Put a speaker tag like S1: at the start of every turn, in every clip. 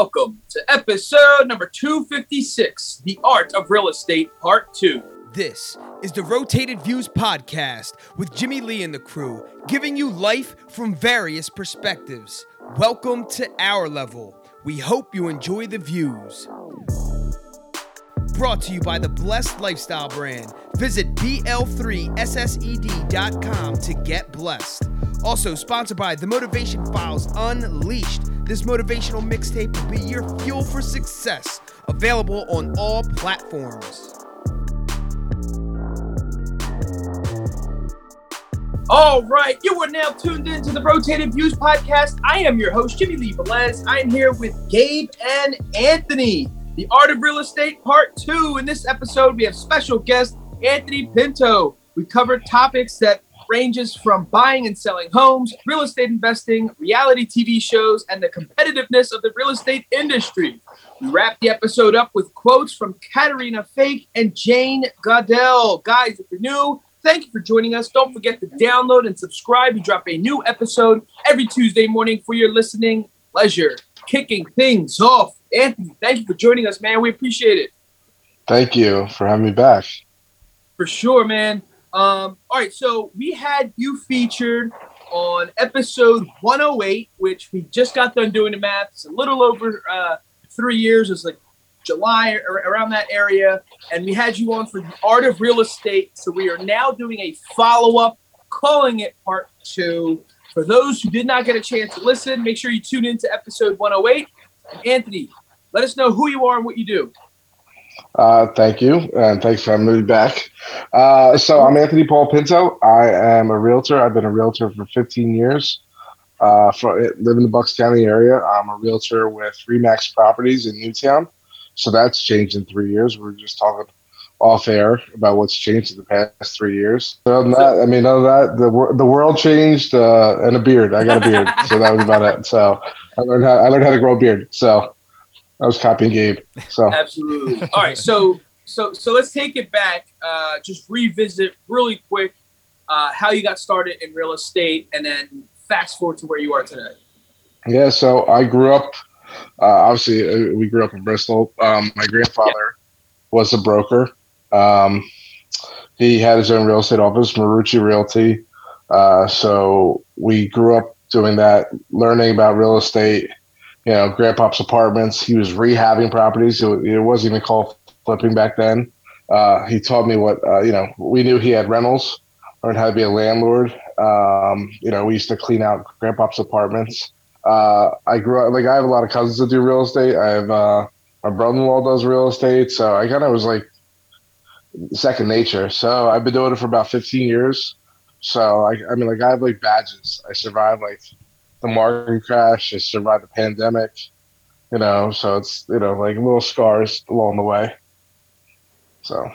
S1: Welcome to episode number 256 The Art of Real Estate, Part 2.
S2: This is the Rotated Views podcast with Jimmy Lee and the crew, giving you life from various perspectives. Welcome to our level. We hope you enjoy the views. Brought to you by the Blessed Lifestyle brand. Visit BL3SSED.com to get blessed. Also sponsored by The Motivation Files Unleashed. This motivational mixtape will be your fuel for success. Available on all platforms.
S1: All right, you are now tuned into the Rotated Views podcast. I am your host, Jimmy Lee Velez. I am here with Gabe and Anthony. The Art of Real Estate Part 2. In this episode, we have special guest Anthony Pinto. We covered topics that ranges from buying and selling homes, real estate investing, reality TV shows, and the competitiveness of the real estate industry. We wrap the episode up with quotes from Caterina Fake and Jane Goodall. Guys, if you're new, thank you for joining us. Don't forget to download and subscribe. We drop a new episode every Tuesday morning for your listening pleasure. Kicking things off. Anthony, thank you for joining us, man. We appreciate it.
S3: Thank you for having me back.
S1: For sure, man. Um, all right, so we had you featured on episode 108, which we just got done doing the math. It's a little over uh, three years. It's like July around that area. And we had you on for the art of real estate. So we are now doing a follow up, calling it part two. For those who did not get a chance to listen, make sure you tune in to episode 108. And Anthony, let us know who you are and what you do.
S3: Uh, thank you, and thanks for having me back. Uh, so I'm Anthony Paul Pinto. I am a realtor. I've been a realtor for 15 years. Uh, for, live in the Bucks County area. I'm a realtor with Remax Properties in Newtown. So that's changed in three years. We are just talking off air about what's changed in the past three years. Other than that, I mean, other than that, the the world changed uh, and a beard. I got a beard, so that was about it. So I learned how I learned how to grow a beard. So I was copying Gabe. So
S1: absolutely. All right. So so so let's take it back. Uh, just revisit really quick uh, how you got started in real estate, and then fast forward to where you are today.
S3: Yeah. So I grew up. Uh, obviously, uh, we grew up in Bristol. Um, my grandfather yeah. was a broker. Um, he had his own real estate office, Marucci Realty. Uh, so we grew up doing that, learning about real estate you know, Grandpop's apartments. He was rehabbing properties. It, it wasn't even called flipping back then. Uh, he taught me what, uh, you know, we knew he had rentals, learned how to be a landlord. Um, you know, we used to clean out Grandpop's apartments. Uh, I grew up, like, I have a lot of cousins that do real estate. I have, uh, my brother in law does real estate. So I kind of was like second nature. So I've been doing it for about 15 years. So I, I mean, like, I have like badges. I survived like the market crash, I survived the pandemic, you know, so it's, you know, like little scars along the way. So,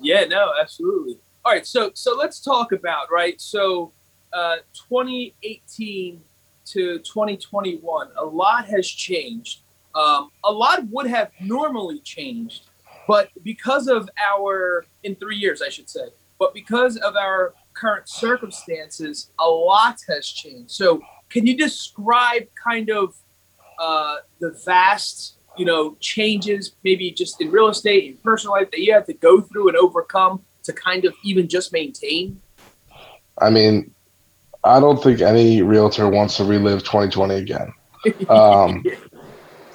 S1: yeah, no, absolutely. All right. So, so let's talk about, right. So, uh, 2018 to 2021, a lot has changed. Um, a lot would have normally changed, but because of our, in three years, I should say, but because of our current circumstances, a lot has changed. So, can you describe kind of uh, the vast, you know, changes, maybe just in real estate, in personal life, that you have to go through and overcome to kind of even just maintain?
S3: I mean, I don't think any realtor wants to relive 2020 again. Um,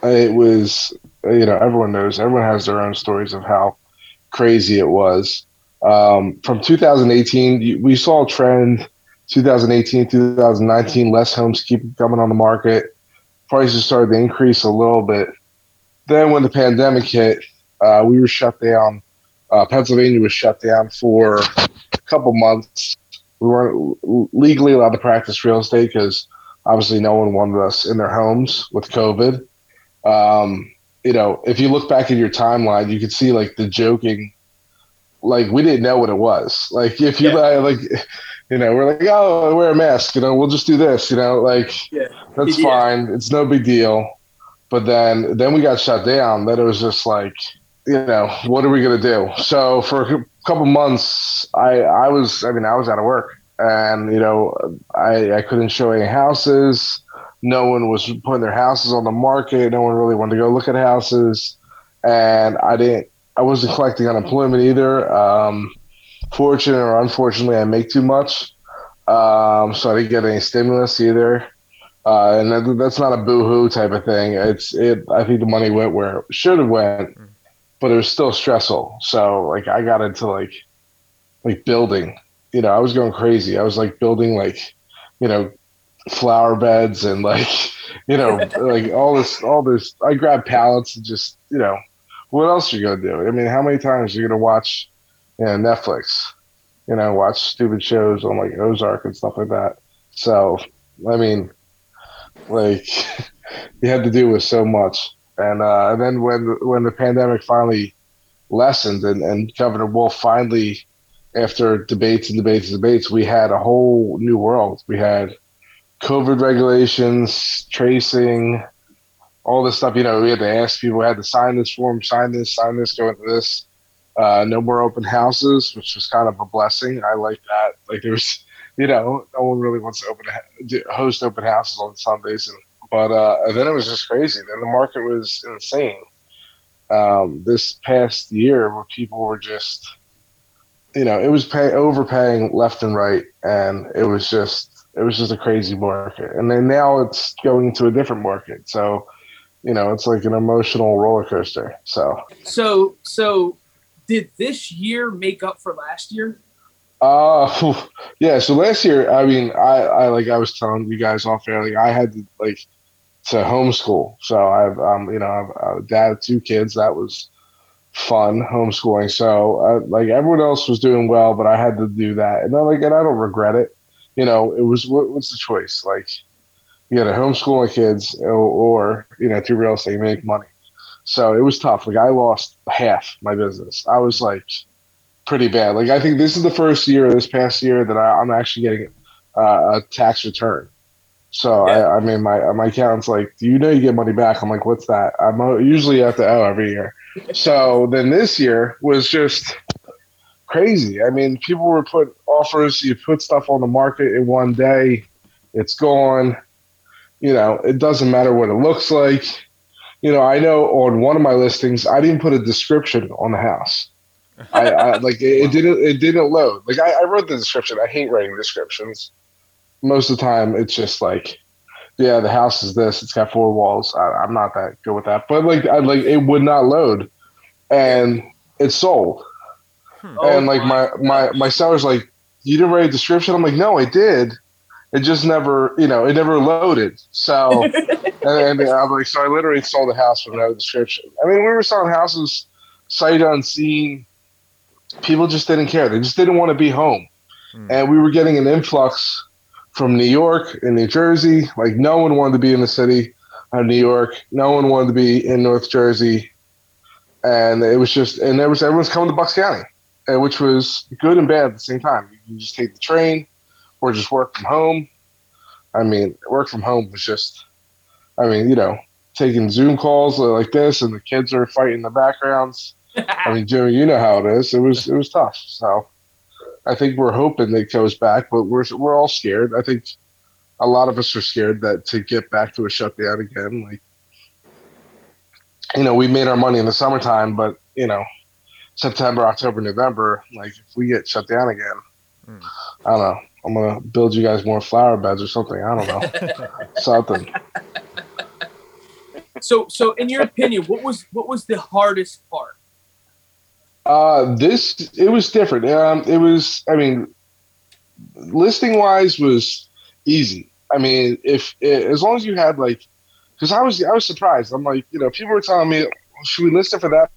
S3: it was, you know, everyone knows, everyone has their own stories of how crazy it was. Um, from 2018, we saw a trend 2018, 2019, less homes keep coming on the market. Prices started to increase a little bit. Then when the pandemic hit, uh, we were shut down. Uh, Pennsylvania was shut down for a couple months. We weren't legally allowed to practice real estate because obviously no one wanted us in their homes with COVID. Um, you know, if you look back at your timeline, you could see like the joking. Like we didn't know what it was. Like if you yeah. like you know, we're like, oh, wear a mask. You know, we'll just do this. You know, like yeah. that's yeah. fine. It's no big deal. But then, then we got shut down. Then it was just like, you know, what are we gonna do? So for a couple months, I I was, I mean, I was out of work, and you know, I I couldn't show any houses. no one was putting their houses on the market. No one really wanted to go look at houses, and I didn't. I wasn't collecting unemployment either. Um, fortunate or unfortunately, I make too much, um, so I didn't get any stimulus either. Uh, and that, that's not a boohoo type of thing. It's it. I think the money went where it should have went, but it was still stressful. So like I got into like like building. You know, I was going crazy. I was like building like you know flower beds and like you know like all this all this. I grabbed pallets and just you know what else are you gonna do? I mean, how many times are you gonna watch know Netflix? You know, watch stupid shows on like Ozark and stuff like that. So I mean like you had to deal with so much. And uh, and then when when the pandemic finally lessened and, and Governor Wolf finally, after debates and debates and debates, we had a whole new world. We had COVID regulations, tracing, all this stuff. You know, we had to ask people, had to sign this form, sign this, sign this, go into this. Uh, no more open houses, which was kind of a blessing. I like that. Like there's you know, no one really wants to open host open houses on Sundays, and but uh, then it was just crazy. Then the market was insane. Um, this past year, where people were just, you know, it was pay overpaying left and right, and it was just it was just a crazy market. And then now it's going to a different market, so you know, it's like an emotional roller coaster. So
S1: so so, did this year make up for last year?
S3: Uh, yeah. So last year, I mean, I, I like I was telling you guys off air, like I had to like to homeschool. So I've um, you know, I've dad of two kids. That was fun homeschooling. So uh, like everyone else was doing well, but I had to do that, and I like, and I don't regret it. You know, it was what, what's the choice? Like, you got to homeschool my kids, or, or you know, do real estate, make money. So it was tough. Like I lost half my business. I was like pretty bad. Like I think this is the first year, this past year, that I, am actually getting uh, a tax return. So yeah. I, I mean, my my accountant's like, "Do you know you get money back?" I'm like, "What's that?" I'm usually at the O every year. So then this year was just crazy. I mean, people were put offers. You put stuff on the market in one day, it's gone. You know, it doesn't matter what it looks like. You know, I know on one of my listings, I didn't put a description on the house. I, I, like it, it, didn't it didn't load. Like I, I, wrote the description. I hate writing descriptions. Most of the time, it's just like, yeah, the house is this. It's got four walls. I, am not that good with that, but like, I like it would not load, and it sold. Hmm. And like my my my seller's like, you didn't write a description. I'm like, no, I did. It just never, you know, it never loaded. So, and, and I'm like, so I literally sold the house with no description. I mean, we were selling houses sight unseen people just didn't care. They just didn't want to be home. Mm. And we were getting an influx from New York and New Jersey. Like no one wanted to be in the city of New York. No one wanted to be in North Jersey. And it was just, and there was everyone's coming to Bucks County, which was good and bad at the same time. You can just take the train or just work from home. I mean, work from home was just, I mean, you know, taking Zoom calls like this, and the kids are fighting in the backgrounds. I mean, Jimmy, you know how it is. It was it was tough. So I think we're hoping it goes back, but we're we're all scared. I think a lot of us are scared that to get back to a shutdown again. Like, you know, we made our money in the summertime, but you know, September, October, November, like if we get shut down again, mm. I don't know. I'm gonna build you guys more flower beds or something. I don't know, something.
S1: So, so in your opinion, what was what was the hardest part?
S3: Uh, this it was different. Um, it was. I mean, listing wise was easy. I mean, if as long as you had like, because I was I was surprised. I'm like, you know, people were telling me, should we list it for that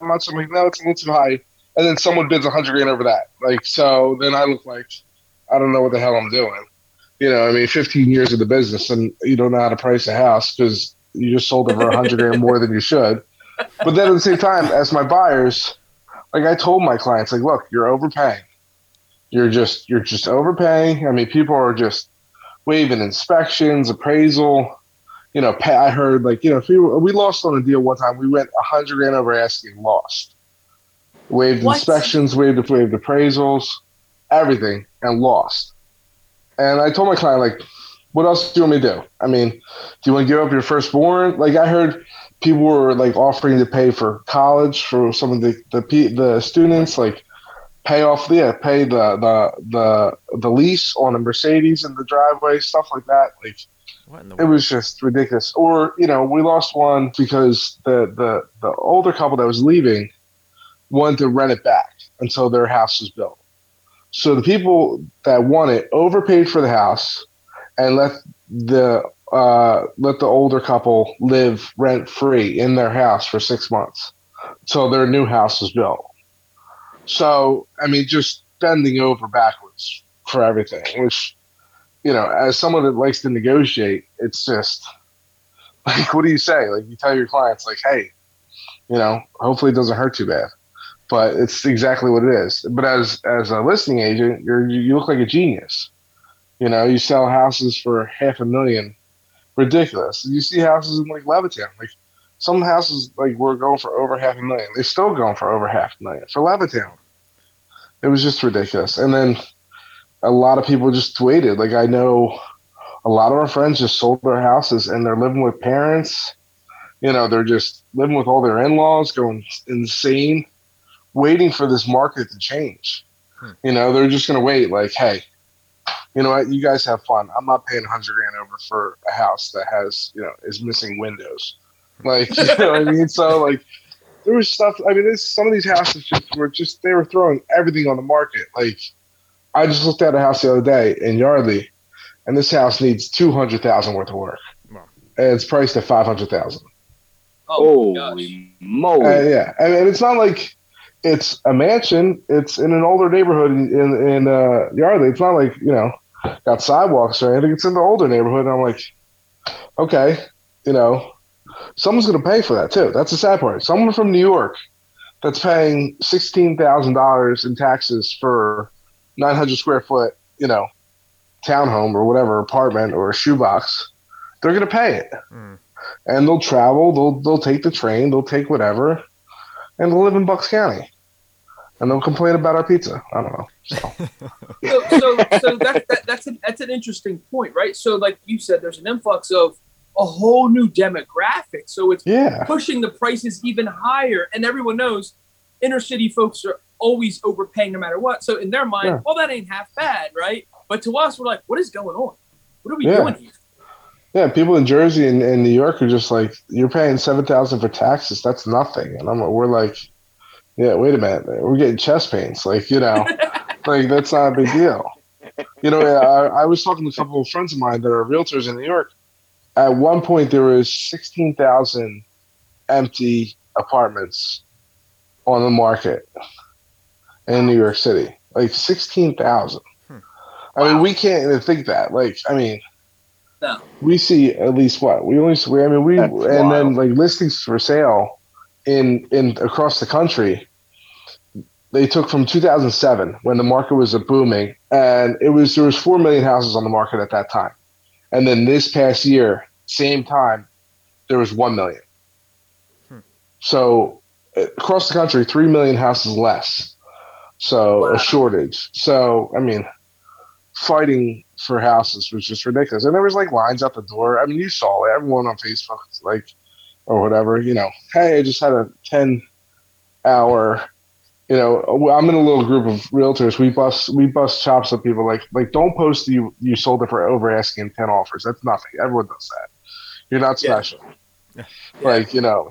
S3: much? I'm like, no, it's a little too high. And then someone bids a hundred grand over that. Like, so then I look like I don't know what the hell I'm doing. You know, I mean, 15 years of the business, and you don't know how to price a house because you just sold it for hundred grand more than you should. But then at the same time, as my buyers, like I told my clients, like, look, you're overpaying. You're just you're just overpaying. I mean, people are just waiving inspections, appraisal. You know, pay, I heard like you know, if we we lost on a deal one time, we went a hundred grand over asking, lost. Waived what? inspections, waived waived appraisals, everything, and lost. And I told my client like, what else do you want me to do? I mean, do you want to give up your firstborn? Like I heard people were like offering to pay for college for some of the the the students, like pay off yeah, pay the the the the lease on a Mercedes in the driveway, stuff like that. Like it was just ridiculous. Or you know, we lost one because the the the older couple that was leaving wanted to rent it back until their house was built. So the people that won it overpaid for the house and let the uh, let the older couple live rent free in their house for six months until their new house was built. So I mean, just bending over backwards for everything, which you know, as someone that likes to negotiate, it's just like, what do you say? Like, you tell your clients, like, hey, you know, hopefully it doesn't hurt too bad. But it's exactly what it is. But as as a listing agent, you're you look like a genius. You know, you sell houses for half a million, ridiculous. You see houses in like Levittown, like some houses like were going for over half a million. They're still going for over half a million for Levittown. It was just ridiculous. And then a lot of people just waited. Like I know a lot of our friends just sold their houses and they're living with parents. You know, they're just living with all their in-laws, going insane, waiting for this market to change. Hmm. You know, they're just going to wait. Like, hey, you know what? You guys have fun. I'm not paying hundred grand over for a house that has, you know, is missing windows. Like, you know what I mean? So like, there was stuff. I mean, this some of these houses just were just they were throwing everything on the market. Like, I just looked at a house the other day in Yardley, and this house needs two hundred thousand worth of work, wow. and it's priced at five hundred thousand.
S4: Oh, Holy moly!
S3: Uh, yeah, and, and, it's not like it's a mansion. It's in an older neighborhood in in, in uh, Yardley. It's not like you know got sidewalks or anything. It's in the older neighborhood. And I'm like, okay, you know, someone's going to pay for that too. That's the sad part. Someone from New York that's paying sixteen thousand dollars in taxes for 900 square foot, you know, townhome or whatever apartment or a shoebox, they're going to pay it. Mm. And they'll travel, they'll they'll take the train, they'll take whatever, and live in Bucks County. And they'll complain about our pizza. I don't know. So,
S1: so, so, so that's that, that's an that's an interesting point, right? So, like you said, there's an influx of a whole new demographic. So it's
S3: yeah.
S1: pushing the prices even higher. And everyone knows inner city folks are always overpaying no matter what. So in their mind, yeah. well, that ain't half bad, right? But to us, we're like, what is going on? What are we yeah. doing here?
S3: Yeah, people in Jersey and, and New York are just like, you're paying seven thousand for taxes. That's nothing. And I'm we're like, yeah, wait a minute, we're getting chest pains. Like you know, like that's not a big deal. You know, I, I was talking to a couple of friends of mine that are realtors in New York. At one point, there was sixteen thousand empty apartments on the market in New York City, like sixteen thousand. Hmm. I wow. mean, we can't even think that. Like, I mean,
S1: no.
S3: we see at least what we only see. I mean, we That's and wild. then like listings for sale in in across the country. They took from 2007 when the market was a booming, and it was there was four million houses on the market at that time, and then this past year, same time, there was one million. Hmm. So across the country, three million houses less so wow. a shortage. So I mean, fighting for houses was just ridiculous, and there was like lines out the door. I mean, you saw it. Everyone on Facebook, like or whatever, you know, hey, I just had a ten hour. You know, I'm in a little group of realtors. We bust we bust chops at people like like don't post you you sold it for over asking ten offers. That's nothing. Everyone does that. You're not special. Yeah. Like you know,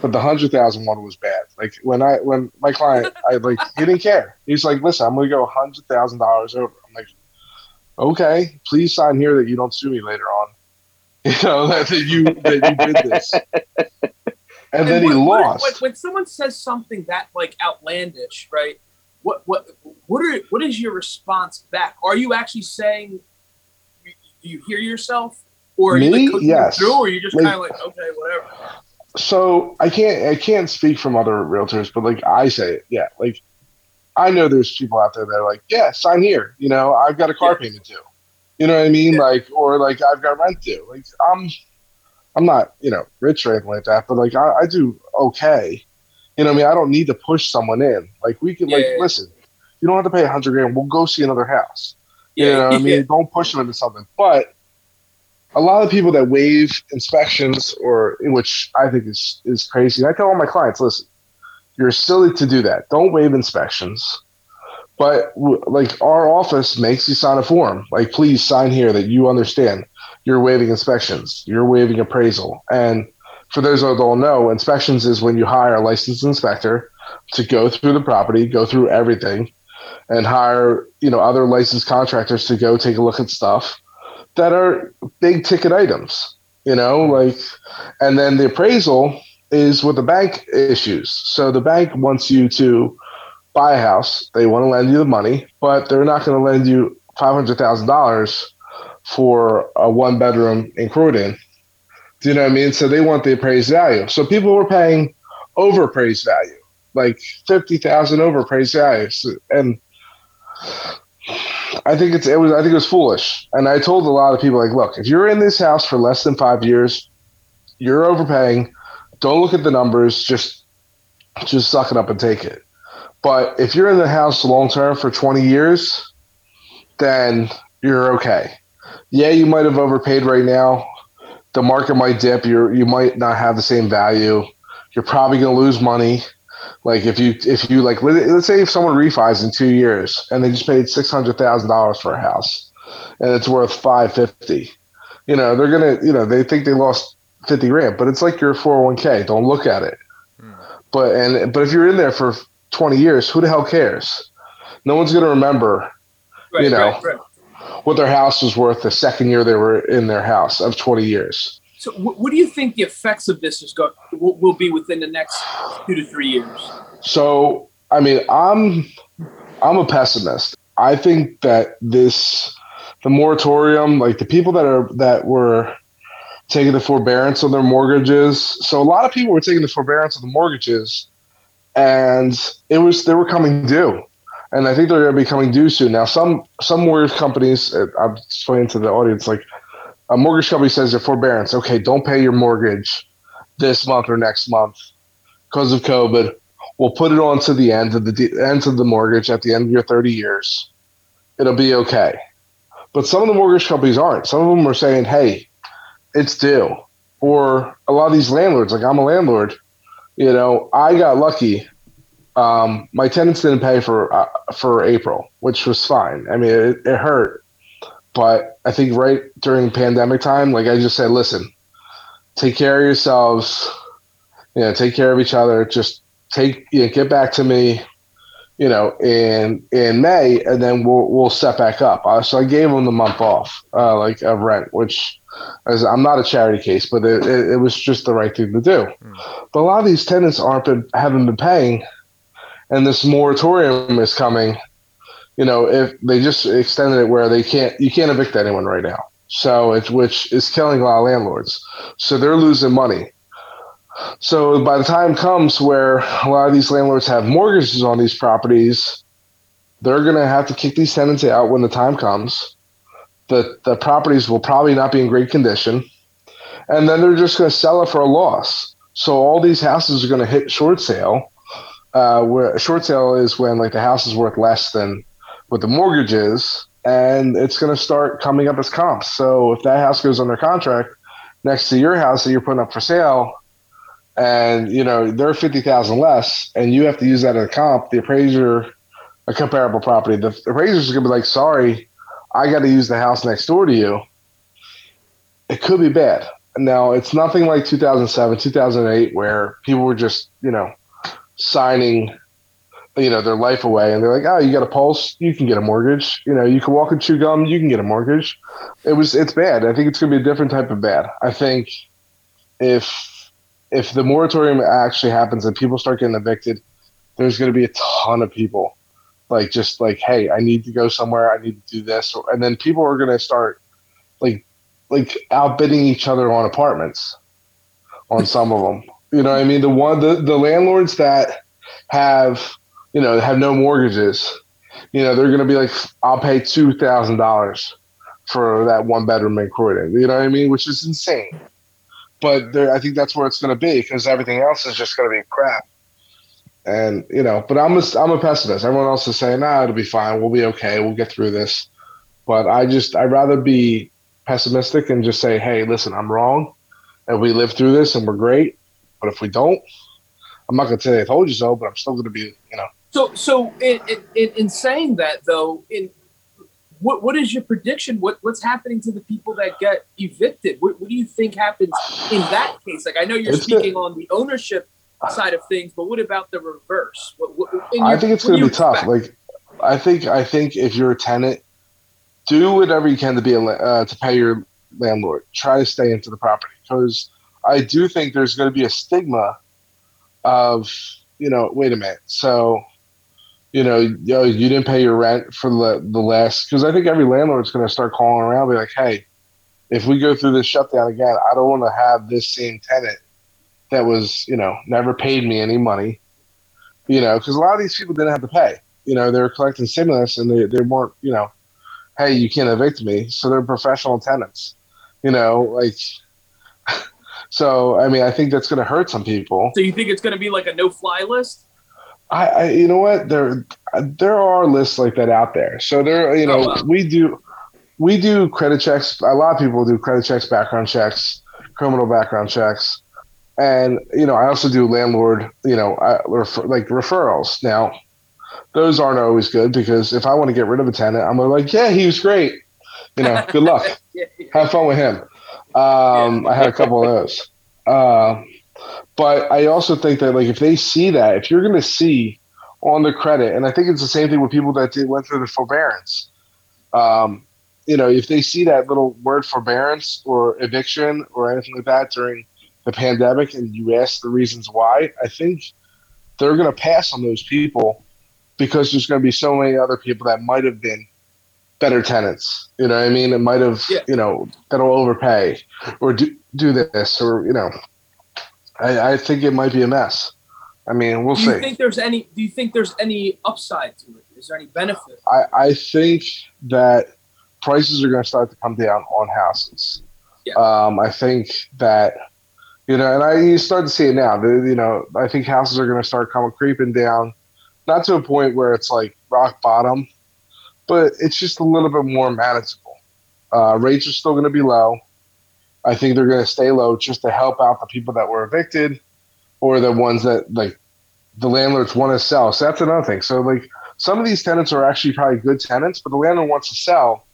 S3: but the hundred thousand one was bad. Like when I when my client, I like he didn't care. He's like, listen, I'm gonna go hundred thousand dollars over. Okay, please sign here that you don't sue me later on. You know that, that you that you did this. And, and then what, he lost.
S1: What, when someone says something that like outlandish, right? What what what are what is your response back? Are you actually saying? Do you hear yourself, or are
S3: me?
S1: you like
S3: yes.
S1: through, or are you just like, kind of like, okay, whatever?
S3: so I can't I can't speak from other realtors, but like I say it, yeah. Like I know there's people out there that are like, yeah, sign here. You know, I've got a car yeah. payment due. You know what I mean? Yeah. Like, or like I've got rent due. Like I'm I'm not, you know, rich or anything like that, but like I, I do okay. You know what I mean? I don't need to push someone in. Like we can yeah, like listen, you don't have to pay a hundred grand. We'll go see another house. You know what I mean? Don't push them into something. But a lot of people that waive inspections, or which I think is is crazy. I tell all my clients, listen, you're silly to do that. Don't waive inspections. But like our office makes you sign a form. Like, please sign here that you understand you're waiving inspections, you're waiving appraisal. And for those that don't know, inspections is when you hire a licensed inspector to go through the property, go through everything, and hire you know other licensed contractors to go take a look at stuff that are big ticket items. You know, like, and then the appraisal is what the bank issues. So the bank wants you to buy a house. They want to lend you the money, but they're not going to lend you five hundred thousand dollars for a one bedroom in Croydon. Do you know what I mean? So they want the appraised value. So people were paying over appraised value, like fifty thousand over appraised value, and I think it's it was I think it was foolish. And I told a lot of people like, look, if you're in this house for less than five years, you're overpaying. Don't look at the numbers. Just just suck it up and take it. But if you're in the house long term for 20 years, then you're okay. Yeah, you might have overpaid right now. The market might dip. You you might not have the same value. You're probably going to lose money. Like if you if you like let's say if someone refis in two years and they just paid six hundred thousand dollars for a house and it's worth five fifty, you know they're gonna you know they think they lost fifty grand, but it's like your four hundred one k. Don't look at it. Hmm. But and but if you're in there for twenty years, who the hell cares? No one's gonna remember, right, you know, right, right. what their house was worth the second year they were in their house of twenty years.
S1: So, what do you think the effects of this is go, will, will be within the next two to three years?
S3: So, I mean, I'm I'm a pessimist. I think that this the moratorium, like the people that are that were taking the forbearance on their mortgages. So a lot of people were taking the forbearance on the mortgages, and it was they were coming due, and I think they're going to be coming due soon. Now, some some mortgage companies, uh, I'm explaining to the audience, like a mortgage company says your forbearance, okay, don't pay your mortgage this month or next month because of COVID. We'll put it on to the end of the end of the mortgage at the end of your 30 years. It'll be okay. But some of the mortgage companies aren't. Some of them are saying, hey, it's due. Or a lot of these landlords, like I'm a landlord, you know, I got lucky. Um, my tenants didn't pay for uh, for April, which was fine. I mean, it, it hurt, but I think right during pandemic time, like I just said, listen, take care of yourselves, you know, take care of each other. Just take, you know, get back to me, you know, in in May, and then we'll we'll set back up. Uh, so I gave them the month off, uh, like of rent, which as I'm not a charity case, but it, it, it was just the right thing to do. Mm. But a lot of these tenants aren't been haven't been paying, and this moratorium is coming you know, if they just extended it where they can't, you can't evict anyone right now. So it's which is killing a lot of landlords. So they're losing money. So by the time comes where a lot of these landlords have mortgages on these properties, they're going to have to kick these tenants out when the time comes. The the properties will probably not be in great condition, and then they're just going to sell it for a loss. So all these houses are going to hit short sale. Uh, where short sale is when like the house is worth less than what the mortgage is, and it's going to start coming up as comps. So if that house goes under contract next to your house that you're putting up for sale, and you know they're fifty thousand less, and you have to use that as a comp, the appraiser, a comparable property, the appraiser is going to be like, "Sorry, I got to use the house next door to you." It could be bad. Now it's nothing like 2007, 2008, where people were just you know signing you know their life away and they're like oh you got a pulse? You can get a mortgage. You know you can walk and chew gum you can get a mortgage. It was it's bad. I think it's going to be a different type of bad. I think if if the moratorium actually happens and people start getting evicted there's going to be a ton of people like just like hey i need to go somewhere i need to do this and then people are going to start like like outbidding each other on apartments on some of them you know what i mean the one the, the landlords that have you know, have no mortgages, you know, they're going to be like, I'll pay $2,000 for that one bedroom in Croydon. You know what I mean? Which is insane. But I think that's where it's going to be because everything else is just going to be crap. And, you know, but I'm a, I'm a pessimist. Everyone else is saying, nah, it'll be fine. We'll be okay. We'll get through this. But I just I'd rather be pessimistic and just say, hey, listen, I'm wrong, and we live through this and we're great. But if we don't, I'm not gonna say I told you so, but I'm still gonna be, you know.
S1: So so in in, in saying that though, in what what is your prediction? What what's happening to the people that get evicted? What, what do you think happens in that case? Like I know you're
S3: It's
S1: speaking on the ownership side of things, but what about the reverse? What, what, in
S3: I think it's going to be tough. Like, I think I think if you're a tenant, do whatever you can to be a, uh, to pay your landlord. Try to stay into the property because I do think there's going to be a stigma of you know. Wait a minute, so you know, yo, you didn't pay your rent for the the last because I think every landlord's going to start calling around, be like, hey, if we go through this shutdown again, I don't want to have this same tenant that was you know never paid me any money you know, because a lot of these people didn't have to pay. You know, they were collecting stimulus and they, they weren't, you know, hey, you can't evict me. So they're professional tenants, you know, like, so, I mean, I think that's going to hurt some people.
S1: So you think it's going to be like a no-fly list?
S3: I, I, you know what, there, there are lists like that out there. So there, you know,
S1: Oh, wow.
S3: we do, we do credit checks. A lot of people do credit checks, background checks, criminal background checks. And, you know, I also do landlord, you know, I, refer, like referrals. Now, those aren't always good because if I want to get rid of a tenant, I'm like, yeah, he was great. You know, good luck.
S1: Yeah, yeah.
S3: Have fun with him. Um, I had a couple of those. Uh, but I also think that like if they see that, if you're going to see on the credit, and I think it's the same thing with people that did, went through the forbearance. Um, you know, if they see that little word forbearance or eviction or anything like that during the pandemic, and you ask the reasons why, I think they're going to pass on those people because there's going to be so many other people that might have been better tenants. You know what I mean? It might have,
S1: Yeah.
S3: you know, that'll overpay or do, do this or, you know, I, I think it might be a mess. I mean, we'll
S1: Do you
S3: see.
S1: think there's any? Do you think there's any upside to it? Is there any benefit?
S3: I, I think that prices are going to start to come down on houses.
S1: Yeah.
S3: Um, I think that, you know, and I you start to see it now. The, you know, I think houses are going to start coming creeping down, not to a point where it's like rock bottom, but it's just a little bit more manageable. Uh, rates are still going to be low. I think they're going to stay low just to help out the people that were evicted or the ones that like the landlords want to sell. So that's another thing. So like some of these tenants are actually probably good tenants, but the landlord wants to sell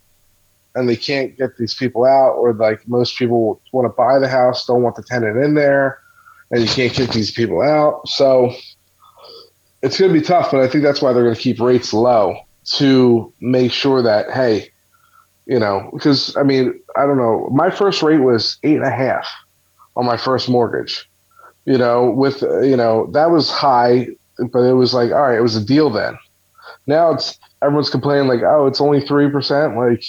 S3: and they can't get these people out, or like most people want to buy the house, don't want the tenant in there, and you can't kick these people out. So it's going to be tough, but I think that's why they're going to keep rates low to make sure that, hey, you know, because I mean, I don't know, my first rate was eight and a half on my first mortgage. You know, with, you know, that was high, but it was like, all right, it was a deal then. Now it's everyone's complaining like, oh, it's only three percent. Like,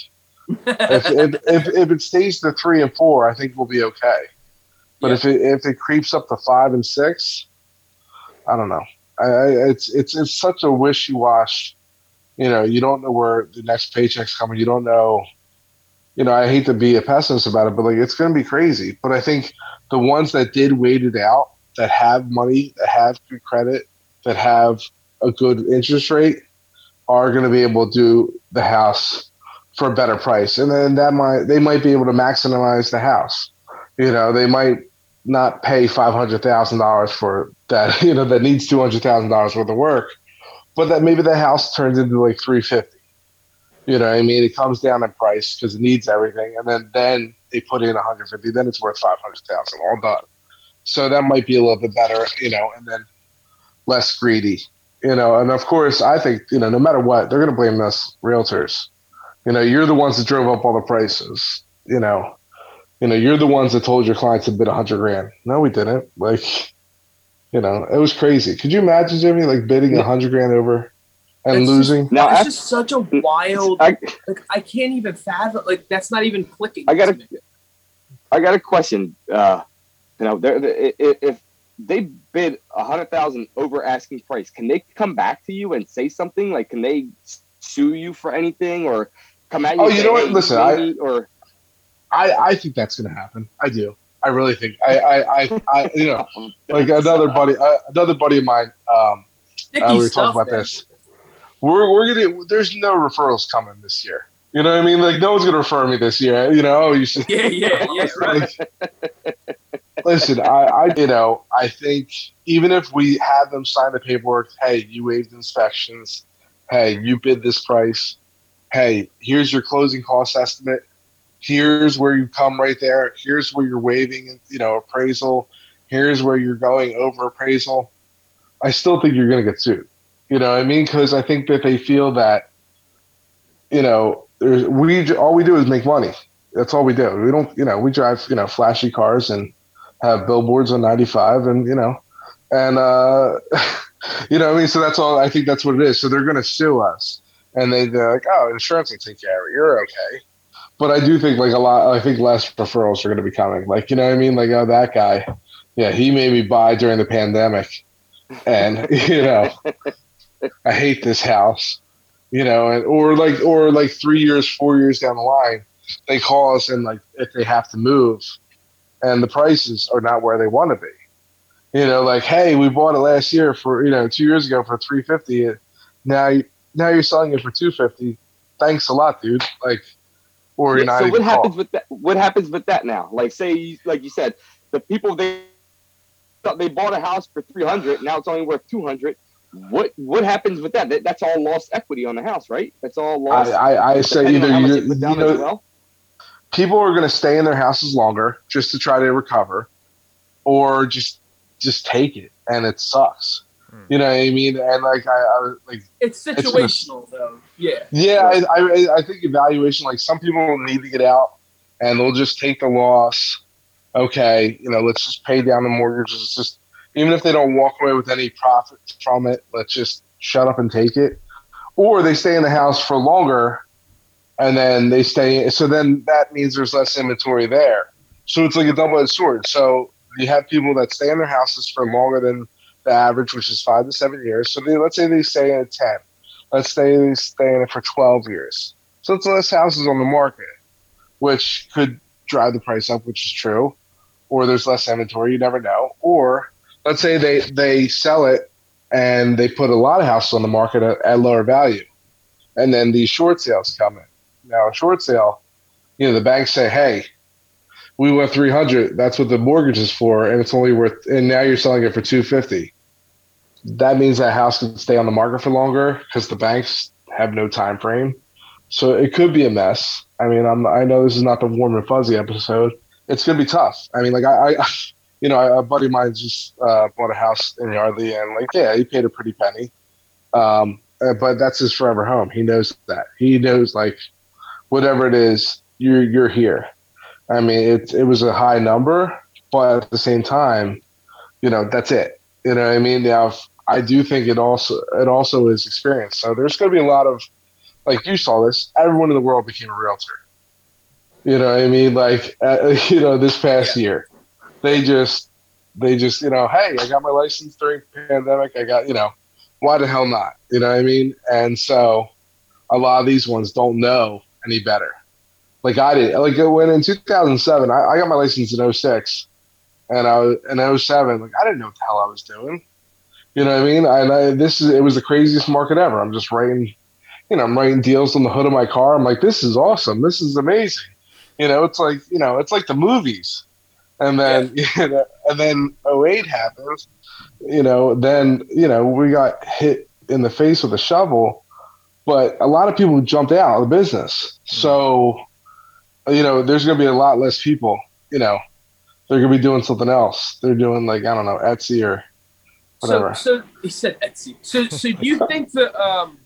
S3: if, if, if if it stays to three and four, I think we'll be okay. But
S1: Yeah.
S3: if it if it creeps up to five and six, I don't know. I, I it's it's it's such a wishy wash. You know, you don't know where the next paycheck's coming. You don't know. You know, I hate to be a pessimist about it, but like it's going to be crazy. But I think the ones that did wait it out, that have money, that have good credit, that have a good interest rate, are going to be able to do the house for a better price, and then that might they might be able to maximize the house. You know, they might not pay five hundred thousand dollars for that. You know, that needs two hundred thousand dollars worth of work, but that maybe the house turns into like three fifty. You know, I mean, it comes down in price because it needs everything, and then then they put in one hundred fifty. Then it's worth five hundred thousand, all done. So that might be a little bit better, you know, and then less greedy, you know. And of course, I think you know, no matter what, they're going to blame us realtors. You know, you're the ones that drove up all the prices. You know, you know, you're the ones that told your clients to bid a hundred grand. No, we didn't. Like, you know, it was crazy. Could you imagine Jimmy like bidding a hundred grand over and
S1: It's just-
S3: losing?
S4: Now,
S1: it's
S4: I-
S1: just such a wild.
S4: I,
S1: like I can't even fathom. Like that's not even clicking.
S4: I gotta-
S1: to me.
S4: I got a question. Uh, you know, they're, if if they bid a hundred thousand over asking price, can they come back to you and say something? Like, can they sue you for anything or come at you?
S3: Oh, you know what?
S4: "Hey,
S3: Listen, I-
S4: or
S3: I, I think that's going to happen. I do. I really think. I, I, I, I you know, like another buddy, uh, another buddy of mine. Um, uh, we were
S1: stuff,
S3: talking about
S1: man.
S3: this. We're we're gonna. There's no referrals coming this year. You know what I mean? Like no one's gonna refer me this year. You know, oh, you should.
S1: Yeah, yeah, yeah. Right.
S3: Listen, I, I, you know, I think even if we had them sign the paperwork, hey, you waived inspections, hey, you bid this price, hey, here's your closing cost estimate, here's where you come right there, here's where you're waiving, you know, appraisal, here's where you're going over appraisal. I still think you're going to get sued. You know I mean? Because I think that they feel that, you know, we all we do is make money. That's all we do. We don't, you know, we drive, you know, flashy cars and have billboards on 95 and, you know, and, uh, you know, I mean, so that's all, I think that's what it is. So they're going to sue us and they, they're like, oh, insurance will take care of it. You're okay. But I do think like a lot, I think less referrals are going to be coming. Like, you know what I mean? Like, oh, that guy, yeah, he made me buy during the pandemic. And, you know, I hate this house, you know, and, or like, or like three years, four years down the line, they call us and like, if they have to move, and the prices are not where they want to be. You know, like, hey, we bought it last year for you know two years ago for three fifty. Now, now you're selling it for two fifty. Thanks a lot, dude. Like, or you're
S4: Yeah,
S3: not.
S4: so what happens
S3: called.
S4: with that? What happens with that now? Like, say, like you said, the people they thought they bought a house for three hundred, now it's only worth two hundred. What what happens with that? that? That's all lost equity on the house, right? That's all lost.
S3: I, I say either you, you know,
S4: well.
S3: people are going to stay in their houses longer just to try to recover, or just just take it, and it sucks. You know what I mean? And like I, I was like
S1: It's situational, though. Yeah.
S3: Yeah, I, I, I think evaluation. Like some people need to get out, and they'll just take the loss. Okay, you know, let's just pay down the mortgages. It's just even if they don't walk away with any profit from it, let's just shut up and take it. Or they stay in the house for longer, and then they stay. So then that means there's less inventory there. So it's like a double-edged sword. So you have people that stay in their houses for longer than the average, which is five to seven years. So they, let's say they stay in ten let's say they stay in it for 12 years. So it's less houses on the market, which could drive the price up, which is true. Or there's less inventory, you never know. Or let's say they, they sell it and they put a lot of houses on the market at, at lower value. And then these short sales come in. Now, a short sale, you know, the banks say, hey, we want 300. That's what the mortgage is for. And it's only worth, and now you're selling it for 250 that means that house can stay on the market for longer because the banks have no time frame. So it could be a mess. I mean, I'm, I know this is not the warm and fuzzy episode. It's gonna be tough. I mean, like I, I you know, a buddy of mine just uh, bought a house in Yardley, and like, yeah, he paid a pretty penny. Um, uh, but that's his forever home. He knows that. He knows like whatever it is, you're you're here. I mean, it it was a high number, but at the same time, you know, that's it. You know what I mean? Now, I do think it also it also is experience. So there's going to be a lot of like you saw this. Everyone in the world became a realtor. You know what I mean? Like uh, you know, this past year, they just they just you know, hey, I got my license during pandemic. I got you know, why the hell not? You know what I mean? And so a lot of these ones don't know any better. Like I did. Like when in 2007, I, I got my license in 06 and I was in 07, like I didn't know what the hell I was doing. You know what I mean? And I, this is it was the craziest market ever. I'm just writing, you know, I'm writing deals on the hood of my car. I'm like, this is awesome. This is amazing. You know, it's like you know, it's like the movies. And then you know, and then 08 happens. You know, then you know we got hit in the face with a shovel, but a lot of people jumped out of the business. So, mm-hmm. You know, there's going to be a lot less people. You know, they're gonna be doing something else. They're doing like I don't know Etsy or whatever.
S1: So, so he said Etsy. So, so do you think the um,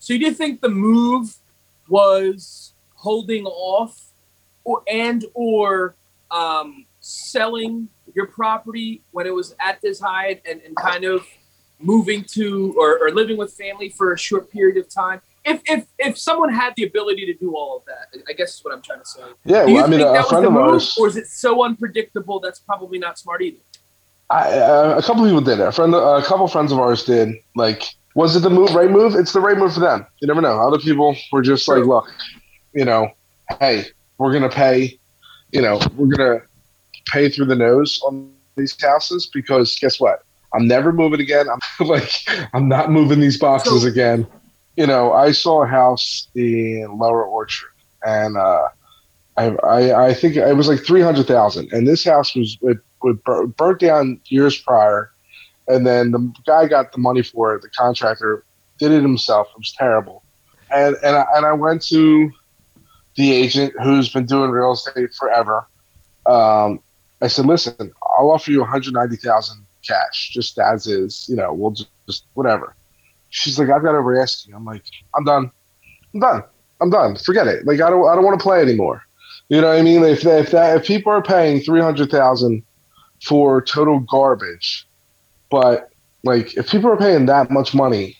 S1: so do you think the move was holding off, or and or um, selling your property when it was at this high and, and kind of moving to or, or living with family for a short period of time? If, if if someone had the ability to do all of that, I guess is what I'm trying to say.
S3: yeah, well, I mean, a, friend of
S1: move,
S3: ours,
S1: or is it so unpredictable that's probably not smart either?
S3: I, uh, a couple people did it. A friend, a couple friends of ours did. Like, was it the move, right move? It's the right move for them. You never know. Other people were just like, look, you know, hey, we're gonna pay, you know, we're gonna pay through the nose on these houses because guess what? I'm never moving again. I'm like, I'm not moving these boxes
S1: So-
S3: again. You know, I saw a house in Lower Orchard, and uh, I, I I think it was like three hundred thousand, and this house was it, it burnt down years prior, and then the guy got the money for it. The contractor did it himself. It was terrible, and and I, and I went to the agent who's been doing real estate forever. Um, I said, listen, I'll offer you one hundred ninety thousand cash, just as is. You know, we'll just, just whatever. She's like, I've got over asking. I'm like, I'm done. I'm done. I'm done. Forget it. Like I don't I don't want to play anymore. You know what I mean? If if that if people are paying three hundred thousand for total garbage, but like if people are paying that much money,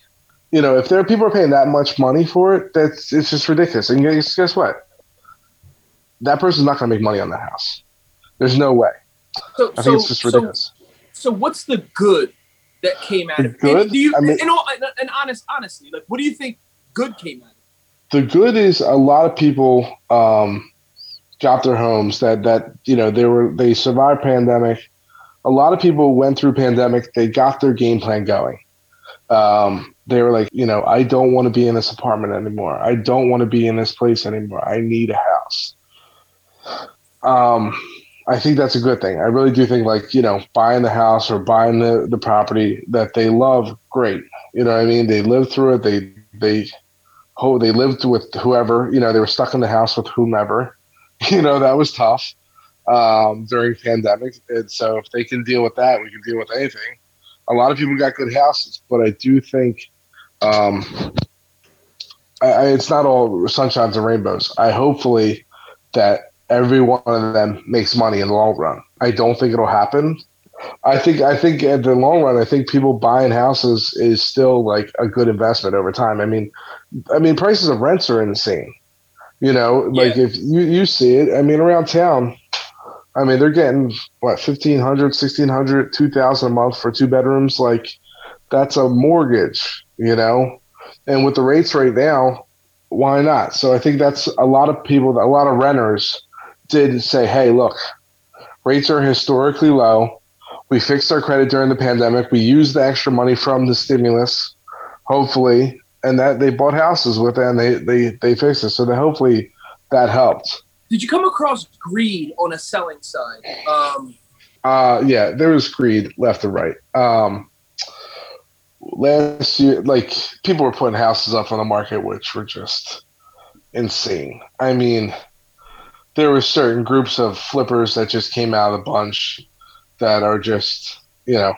S3: you know, if there are people are paying that much money for it, that's it's just ridiculous. And guess, guess what? That person's not going to make money on that house. There's no way.
S1: So,
S3: I think
S1: so,
S3: it's just ridiculous.
S1: So, so what's the good that came out
S3: The
S1: of it?
S3: good?
S1: Do you,
S3: I mean-
S1: and, all, and, and honest, honestly, like, what do you think good came out of it?
S3: the good is a lot of people um, got their homes that that you know they were they survived pandemic. A lot of people went through pandemic. They got their game plan going. Um, they were like, you know, I don't want to be in this apartment anymore. I don't want to be in this place anymore. I need a house. Um, I think that's a good thing. I really do think like you know buying the house or buying the the property that they love, great. You know what I mean? They lived through it. They they oh, they lived with whoever, you know, they were stuck in the house with whomever. You know, that was tough um, during pandemic. And so if they can deal with that, we can deal with anything. A lot of people got good houses, but I do think um, I, I, it's not all sunshines and rainbows. I hopefully that every one of them makes money in the long run. I don't think it'll happen. I think I think in the long run, I think people buying houses is still like a good investment over time. I mean, I mean, prices of rents are insane. You know, like if you, you see it, I mean, around town, I mean, they're getting what, 1500 1600 2000 a month for two bedrooms. Like, that's a mortgage, you know? And with the rates right now, why not? So I think that's a lot of people, a lot of renters did say, hey, look, rates are historically low. We fixed our credit during the pandemic. We used the extra money from the stimulus, hopefully, and that they bought houses with it and they they they fixed it. So that hopefully that helped.
S1: Did you come across greed on a selling side? Um,
S3: Uh yeah, there was greed left and right. Um last year like people were putting houses up on the market which were just insane. I mean, there were certain groups of flippers that just came out of the bunch that are just, you know,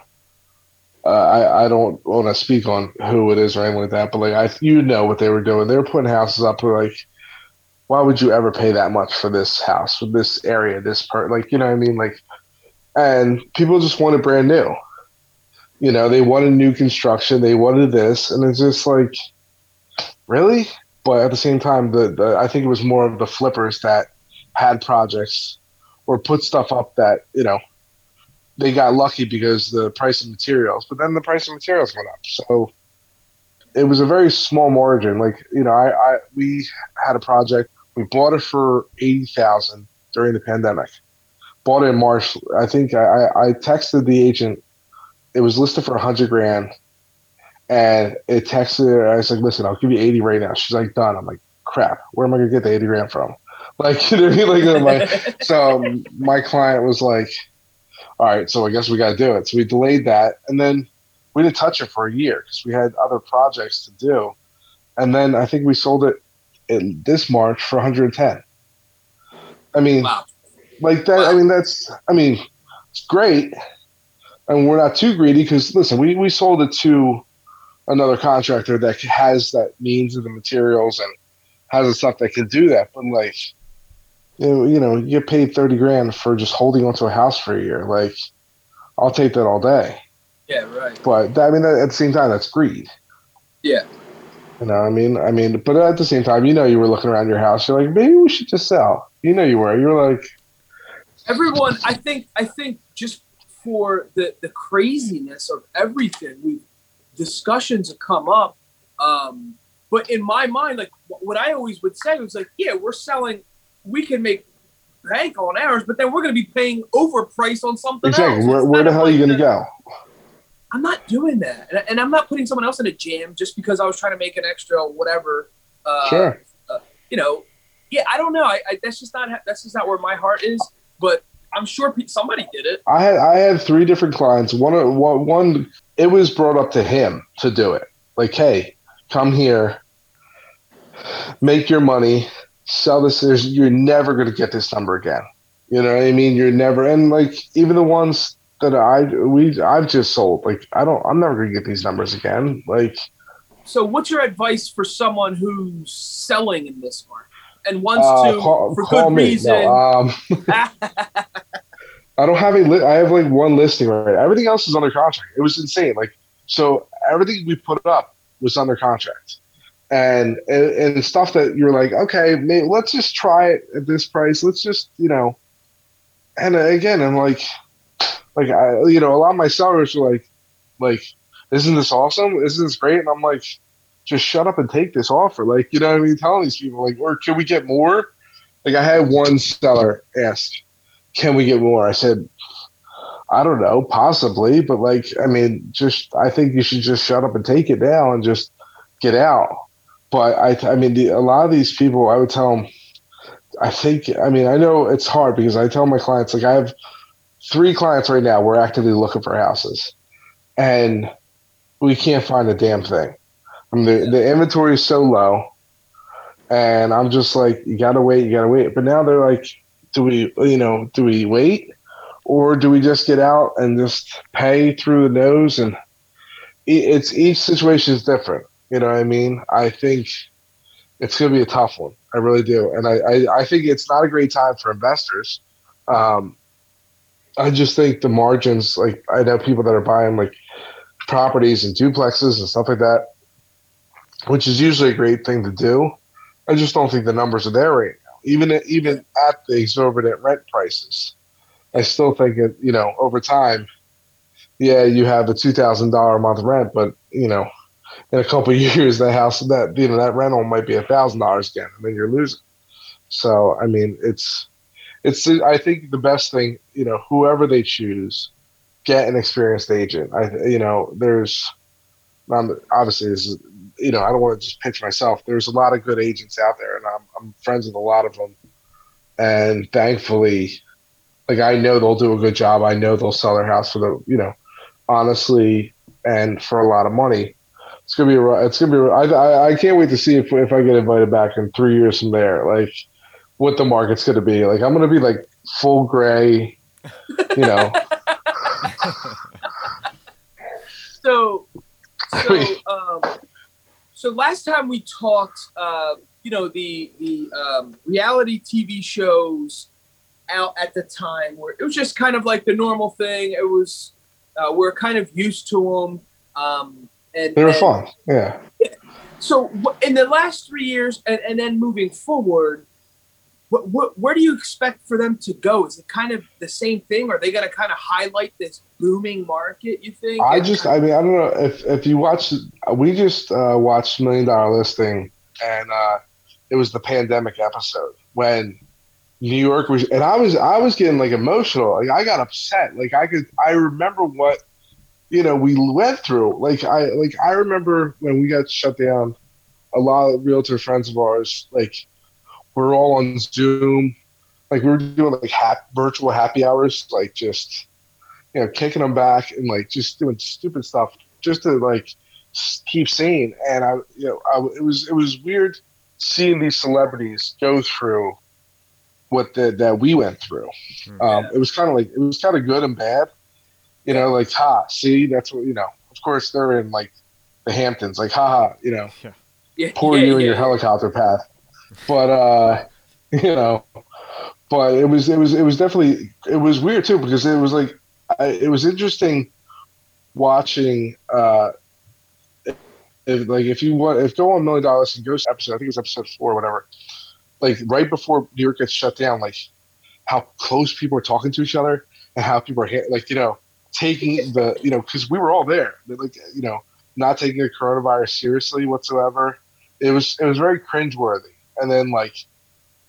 S3: uh, I, I don't want to speak on who it is or anything like that, but like I, you know what they were doing. They were putting houses up like, why would you ever pay that much for this house, for this area, this part? Like, you know what I mean? Like, and people just wanted brand new. You know, they wanted new construction, they wanted this, and it's just like, really? But at the same time, the, the I think it was more of the flippers that had projects or put stuff up that you know they got lucky because the price of materials, but then the price of materials went up. So it was a very small margin. Like you know, I, I we had a project. We bought it for eighty thousand during the pandemic. Bought it in March. I think I, I texted the agent. It was listed for a hundred grand, and it texted her. I was like, "Listen, I'll give you eighty right now." She's like, "Done." I'm like, "Crap, where am I gonna get the eighty grand from?" Like, you know, what I mean? like, so my client was like, all right, so I guess we got to do it. So we delayed that, and then we didn't touch it for a year because we had other projects to do. And then I think we sold it in this March for 110. I mean,
S1: wow.
S3: like that. I mean, that's. I mean, it's great, and we're not too greedy because listen, we we sold it to another contractor that has that means of the materials and has the stuff that can do that. But like, you know, you know, you get paid thirty grand for just holding onto a house for a year. Like, I'll take that all day.
S1: Yeah, right.
S3: But I mean, at the same time, that's greed.
S1: Yeah.
S3: You know, I mean, I mean, but at the same time, you know, you were looking around your house. You're like, maybe we should just sell. You know, you were. You were like,
S1: Everyone, I think, I think just for the the craziness of everything, we discussions have come up. Um, but in my mind, like what I always would say was like, yeah, we're selling, we can make bank on ours, but then we're going to be paying overprice on something
S3: exactly.
S1: else.
S3: Where, where the hell are you going to go?
S1: I'm not doing that, and, and I'm not putting someone else in a jam just because I was trying to make an extra whatever. Uh,
S3: Sure.
S1: you know, yeah, I don't know. I, I that's just not that's just not where my heart is. But I'm sure somebody did it.
S3: I had I had three different clients. One one one it was brought up to him to do it. Like, hey, come here, make your money, sell this. There's, you're never going to get this number again. You know what I mean? You're never, and like even the ones that I we I've just sold, like I don't, I'm never going to get these numbers again. Like,
S1: So, what's your advice for someone who's selling in this market and wants
S3: uh,
S1: to
S3: call,
S1: for
S3: call
S1: good
S3: me.
S1: reason?
S3: No, um, I don't have a li- I have like one listing right. Everything else is under contract. It was insane. Like so, everything we put up was under contract, and and, stuff that you're like, okay, let's just try it at this price. Let's just you know. And again, I'm like, like I, you know, a lot of my sellers are like, like, isn't this awesome? Isn't this great? And I'm like, just shut up and take this offer. Like, you know what I mean? Telling these people like, or can we get more? Like, I had one seller ask, can we get more? I said, I don't know, possibly, but like, I mean, just I think you should just shut up and take it now and just get out. But I, I mean, the, a lot of these people, I would tell them, I think, I mean, I know it's hard because I tell my clients, like, I have three clients right now. We're actively looking for houses, and we can't find a damn thing. I mean, the, the inventory is so low, and I'm just like, you gotta wait, you gotta wait. But now they're like, do we, you know, do we wait, or do we just get out and just pay through the nose? And it's each situation is different. You know what I mean? I think it's gonna be a tough one. I really do, and I, I, I think it's not a great time for investors. Um, I just think the margins, like I know people that are buying like properties and duplexes and stuff like that, which is usually a great thing to do. I just don't think the numbers are there right now, even even at the exorbitant rent prices. I still think it, you know, over time, yeah, you have a two thousand dollar a month rent, but you know, in a couple years, that house that you know that rental might be a thousand dollars again, and then you're losing. So I mean, it's it's I think the best thing, you know, whoever they choose, get an experienced agent. I you know, there's um, obviously this is you know I don't want to just pitch myself. There's a lot of good agents out there, and I'm I'm friends with a lot of them, and thankfully, like I know they'll do a good job. I know they'll sell their house for the you know, honestly, and for a lot of money. It's gonna be a, it's gonna be. a- I, I I can't wait to see if if I get invited back in three years from there. Like what the market's gonna be. Like I'm gonna be like full gray, you know.
S1: so, so, um, so last time we talked, uh, you know, the the um, reality TV shows out at the time where it was just kind of like the normal thing. It was uh, we're kind of used to them, um, and
S3: They were
S1: and-
S3: fun. Yeah.
S1: So in the last three years, and, and then moving forward, what, what, where do you expect for them to go? Is it kind of the same thing? Are they going to kind of highlight this booming market? You think?
S3: I just, I mean, I don't know if if you watch, we just uh, watched Million Dollar Listing, and uh, it was the pandemic episode when New York was, and I was, I was getting like emotional. Like I got upset. Like I could, I remember what, you know, we went through. Like I, like I remember when we got shut down. A lot of realtor friends of ours, like, we're all on Zoom. Like we were doing like hap- virtual happy hours, like just you know, kicking them back and like just doing stupid stuff just to like keep sane. And I, you know, I, it was it was weird seeing these celebrities go through what the, that we went through. Um, It was kind of like it was kind of good and bad. You know, like ha, see, that's what you know. Of course, they're in like the Hamptons, like haha, you know,
S1: yeah,
S3: poor
S1: yeah,
S3: you and your helicopter path. But uh, you know, but it was it was it was definitely it was weird too because it was like I, it was interesting watching uh, if, like if you want if go on Million Dollars and Ghost episode I think it's episode four or whatever like right before New York gets shut down like how close people are talking to each other and how people are ha- like you know taking the you know because we were all there. Like you know not taking the coronavirus seriously whatsoever. It was it was very cringeworthy. And then like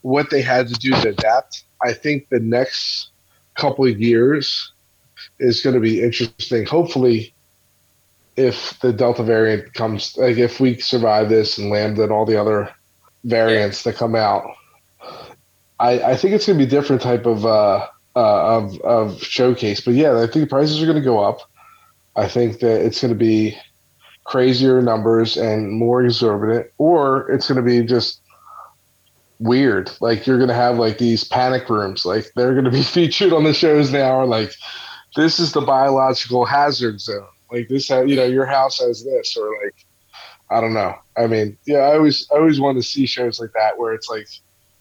S3: what they had to do to adapt i think the next couple of years is going to be interesting. Hopefully if the delta variant comes like if we survive this and lambda and all the other variants that come out I, I think it's going to be different type of uh, uh, of of showcase. But yeah, I think the prices are going to go up. I think that it's going to be crazier numbers and more exorbitant, or it's going to be just weird. Like you're going to have like these panic rooms. Like they're going to be featured on the shows now. Or like this is the biological hazard zone. Like this, you know, your house has this, or like I don't know. I mean, yeah, I always I always want to see shows like that where it's like,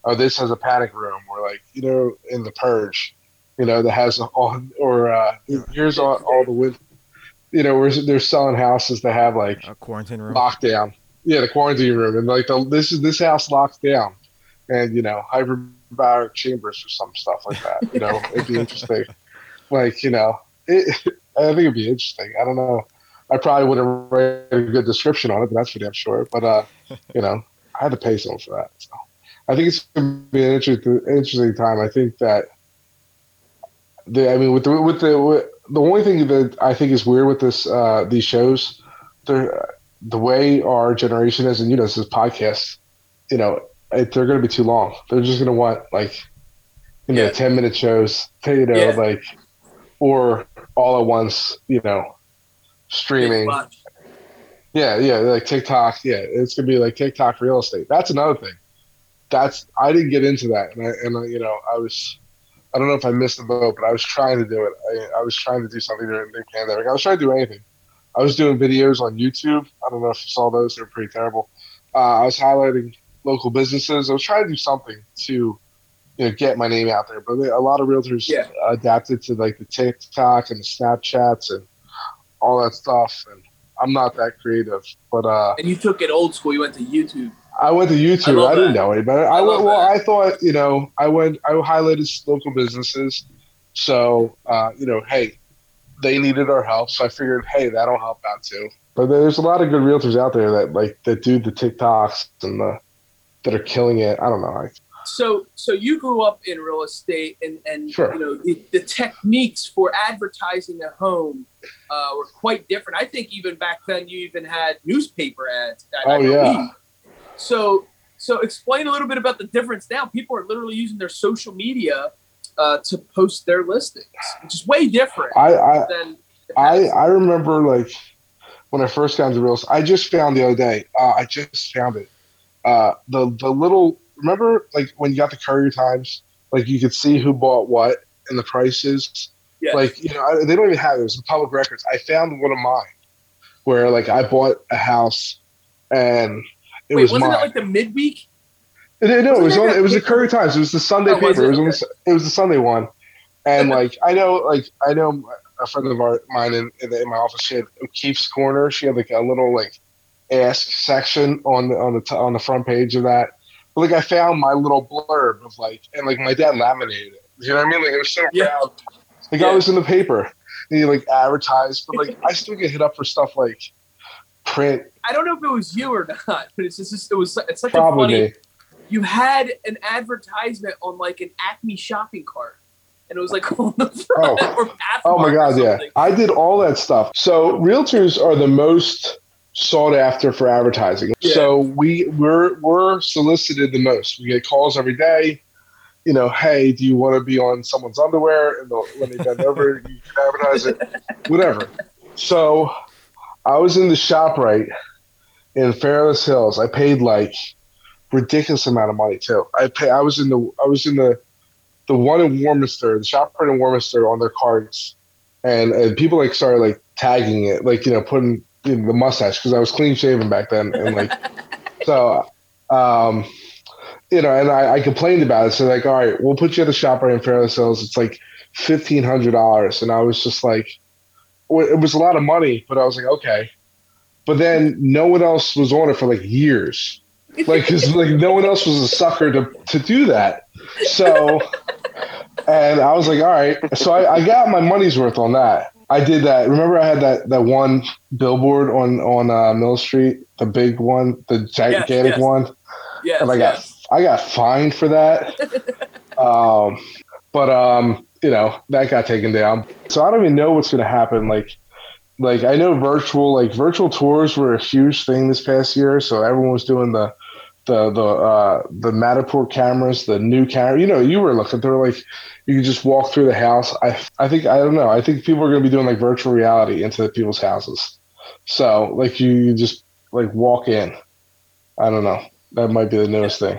S3: oh, this has a panic room, or like you know, in the Purge, you know, that has all or uh, here's all, all the with, you know, where they're selling houses that have like
S5: a quarantine room
S3: lockdown. Yeah, the quarantine room, and like the, this is this house locked down, and you know, hyperbaric chambers or some stuff like that. You know, it'd be interesting. Like you know, it, I think it'd be interesting. I don't know. I probably wouldn't write a good description on it, but that's for damn sure. But uh, you know, I had to pay someone for that. So I think it's gonna be an interesting, interesting time. I think that the, I mean, with the with the with, the only thing that I think is weird with this uh, these shows, the the way our generation is, and you know, this is podcast, you know, it, they're going to be too long. They're just going to want like, you know,
S1: Yeah.
S3: ten minute shows, you know,
S1: Yeah.
S3: like, or all at once, you know, streaming. Yeah, yeah, like TikTok. Yeah, it's gonna be like TikTok real estate. That's another thing. That's I didn't get into that, and I, and I, you know I was, I don't know if I missed the boat, but I was trying to do it. I, I was trying to do something during the pandemic. I was trying to do anything. I was doing videos on YouTube. I don't know if you saw those; they're pretty terrible. Uh, I was highlighting local businesses. I was trying to do something to, you know, get my name out there. But a lot of realtors
S1: Yeah.
S3: adapted to like the TikTok and the Snapchats and all that stuff, and I'm not that creative. But uh,
S1: And you took it old school. You went to YouTube.
S3: I went to YouTube.
S1: love
S3: I, didn't know any better. I,
S1: I
S3: went. Well,
S1: that.
S3: I thought you know, I went. I highlighted local businesses, so uh, you know, hey, they needed our help, so I figured, hey, that'll help out too. But there's a lot of good realtors out there that like that do the TikToks and the that are killing it. I don't know. I,
S1: So, so you grew up in real estate, and and
S3: Sure.
S1: you know the, the techniques for advertising a home uh, were quite different. I think even back then, you even had newspaper ads. I- I
S3: Oh, yeah.
S1: So, so explain a little bit about the difference now. People are literally using their social media uh, to post their listings, which is way different
S3: I, I. I. I remember like when I first got into real estate. I just found the other day. Uh, I just found it. Uh, the the little remember like when you got the Courier Times, like you could see who bought what and the prices.
S1: Yeah.
S3: Like you know I, they don't even have it. It was in public records. I found one of mine where like I bought a house and it
S1: Wait,
S3: was
S1: wasn't
S3: mine.
S1: it like the midweek?
S3: It, it- no, it was
S1: Wasn't
S3: on. It was the
S1: that
S3: Courier Times. It was the Sunday
S1: Oh, was
S3: paper. It?
S1: it?
S3: was on the, it was the Sunday one, and like I know, like I know a friend of our, mine in in, the, in my office. She had Keith's Corner. She had like a little like ask section on the on the t- on the front page of that. But like I found my little blurb of like, and like my dad laminated it. You know what I mean? Like it was so
S1: Yeah.
S3: proud. Like
S1: Yeah.
S3: I was in the paper. And you like advertised, but like I still get hit up for stuff like print.
S1: I don't know if it was you or not, but it's just it was it's such a funny. you had an advertisement on like an Acme shopping cart, and it was like on the front
S3: Oh. Oh my god, yeah. I did all that stuff. So realtors are the most sought after for advertising.
S1: Yeah.
S3: So we we're we're solicited the most. We get calls every day. You know, hey, do you want to be on someone's underwear? And they'll, when they bend over, you can advertise it, whatever. So I was in the ShopRite in Fairless Hills. I paid like ridiculous amount of money too. I pay. I was in the. I was in the. The one in Warminster, the ShopRite in Warminster on their cards, and, and people like started like tagging it, like you know, putting you know, the mustache because I was clean shaven back then, and like so, um, you know, and I, I complained about it. So like, all right, we'll put you at the ShopRite in Fairless Hills. It's like fifteen hundred dollars, and I was just like, it was a lot of money, but I was like, okay. But then no one else was on it for like years, like because like no one else was a sucker to to do that. So, and I was like, all right. So I, I got my money's worth on that. I did that. Remember, I had that that one billboard on on uh, Mill Street, the big one, the gigantic
S1: yes.
S3: one
S1: yes,
S3: and I got
S1: yes.
S3: I got fined for that. um, but um, you know that got taken down. So I don't even know what's going to happen. Like, like I know virtual like virtual tours were a huge thing this past year. So everyone was doing the the the uh, the Matterport cameras, the new camera. You know, you were looking. They're like you can just walk through the house. I I think I don't know. I think people are going to be doing like virtual reality into people's houses. So like you, you just like walk in. I don't know. That might be the newest thing.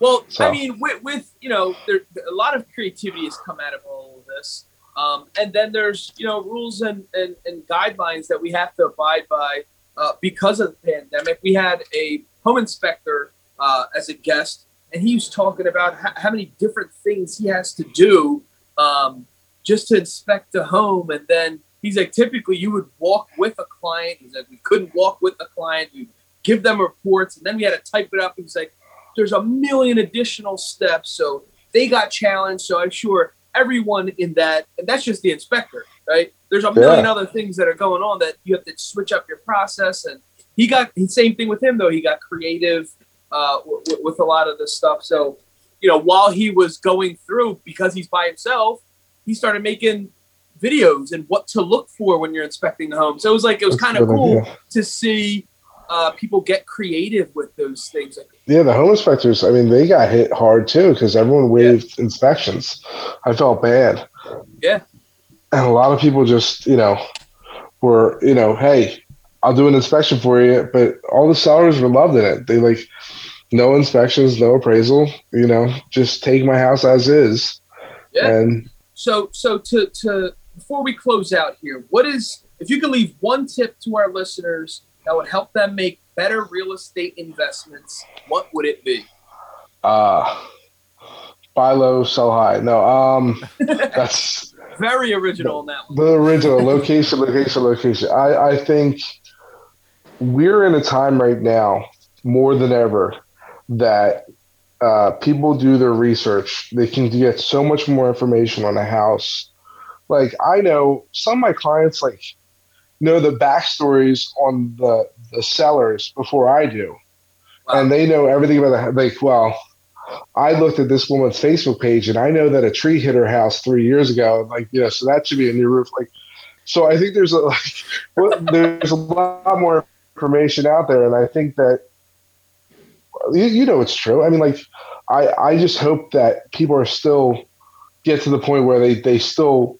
S1: Well, so. I mean, with, with you know, there, a lot of creativity has come out of all of this. Um, and then there's you know rules and, and, and guidelines that we have to abide by uh, because of the pandemic. We had a home inspector uh, as a guest, and he was talking about how, how many different things he has to do um, just to inspect a home. And then he's like, typically you would walk with a client. He's like, we couldn't walk with the client. We give them reports, and then we had to type it up. He's like, there's a million additional steps. So they got challenged. So I'm sure everyone in that, and that's just the inspector, right? There's a million yeah. other things that are going on that you have to switch up your process. And he got the same thing with him though. He got creative uh, w- with a lot of this stuff. So, you know, while he was going through, because he's by himself, he started making videos and what to look for when you're inspecting the home. So it was like it was kind of cool idea. to see uh, people get creative with those things.
S3: Yeah, the home inspectors. I mean, they got hit hard too because everyone waived yeah. inspections. I felt bad.
S1: Yeah,
S3: and a lot of people just you know were you know hey I'll do an inspection for you, but all the sellers were loving it. They like no inspections, no appraisal. You know, just take my house as is.
S1: Yeah. And so so to to before we close out here, what is if you could leave one tip to our listeners that would help them make better real estate investments, what would it be?
S3: Uh buy low, sell high. No, um that's
S1: very original the, that
S3: one. The original location, location, location. I, I think we're in a time right now more than ever that uh, people do their research. They can get so much more information on a house. Like I know some of my clients like know the backstories on the the sellers before I do, wow. and they know everything about the like. Well, I looked at this woman's Facebook page, and I know that a tree hit her house three years ago. Like, you know, so that should be a new roof. Like, so I think there's a like, there's a lot more information out there, and I think that you, you know it's true. I mean, like, I I just hope that people are still get to the point where they they still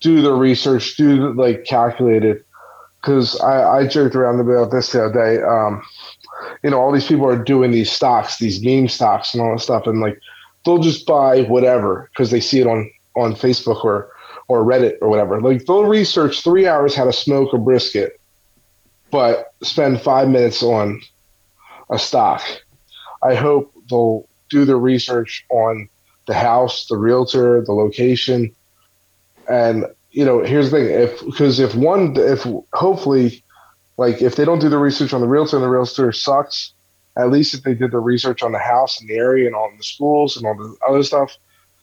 S3: do the research, do the, like calculated because I, I joked around about this the other day. Um, you know, all these people are doing these stocks, these game stocks, and all that stuff, and like they'll just buy whatever because they see it on on Facebook or or Reddit or whatever. Like they'll research three hours how to smoke a brisket, but spend five minutes on a stock. I hope they'll do the research on the house, the realtor, the location, and you know, here's the thing: if because if one, if hopefully, like if they don't do the research on the realtor and the realtor sucks, at least if they did the research on the house and the area and on the schools and all the other stuff,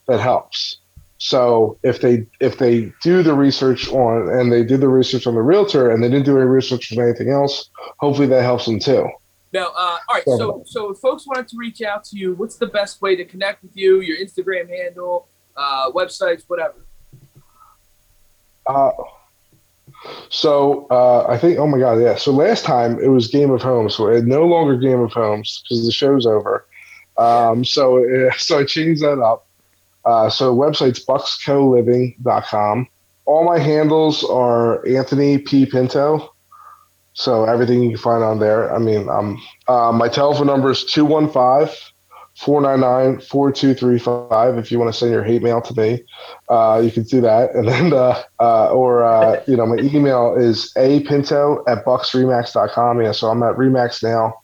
S3: that helps. So if they if they do the research on and they did the research on the realtor and they didn't do any research on anything else, hopefully that helps them too.
S1: Now, uh, all right. So, so if folks wanted to reach out to you, what's the best way to connect with you? Your Instagram handle, uh, websites, whatever.
S3: Uh, so uh, I think, oh my god, yeah. So last time it was Game of Homes, so no longer Game of Homes because the show's over. Um, so so I changed that up. Uh, so website's buckscoliving.com. All my handles are Anthony P Pinto. So everything you can find on there. I mean, um, uh, my telephone number is 215 499 4235 if you want to send your hate mail to me. Uh, you can do that. And then uh, uh, or uh, you know my email is a pinto at bucksremax.com yeah so i'm at remax now.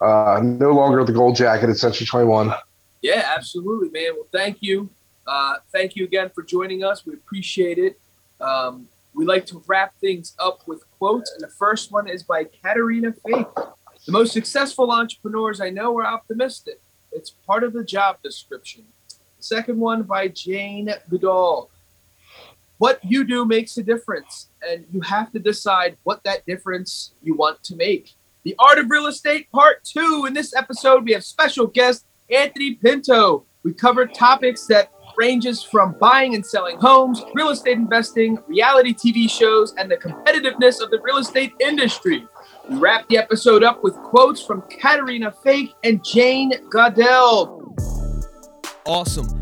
S3: Uh, no longer the gold jacket at century 21
S1: yeah absolutely man. Well thank you. Uh, thank you again for joining us. We appreciate it. Um, we like to wrap things up with quotes and the first one is by Caterina Fake the most successful entrepreneurs i know are optimistic it's part of the job description. Second one by Jane Goodall. What you do makes a difference, and you have to decide what that difference you want to make. The Art of Real Estate Part 2. In this episode, we have special guest Anthony Pinto. We cover topics that ranges from buying and selling homes, real estate investing, reality TV shows, and the competitiveness of the real estate industry. We wrap the episode up with quotes from Caterina Fake and Jane Goodall.
S2: Awesome.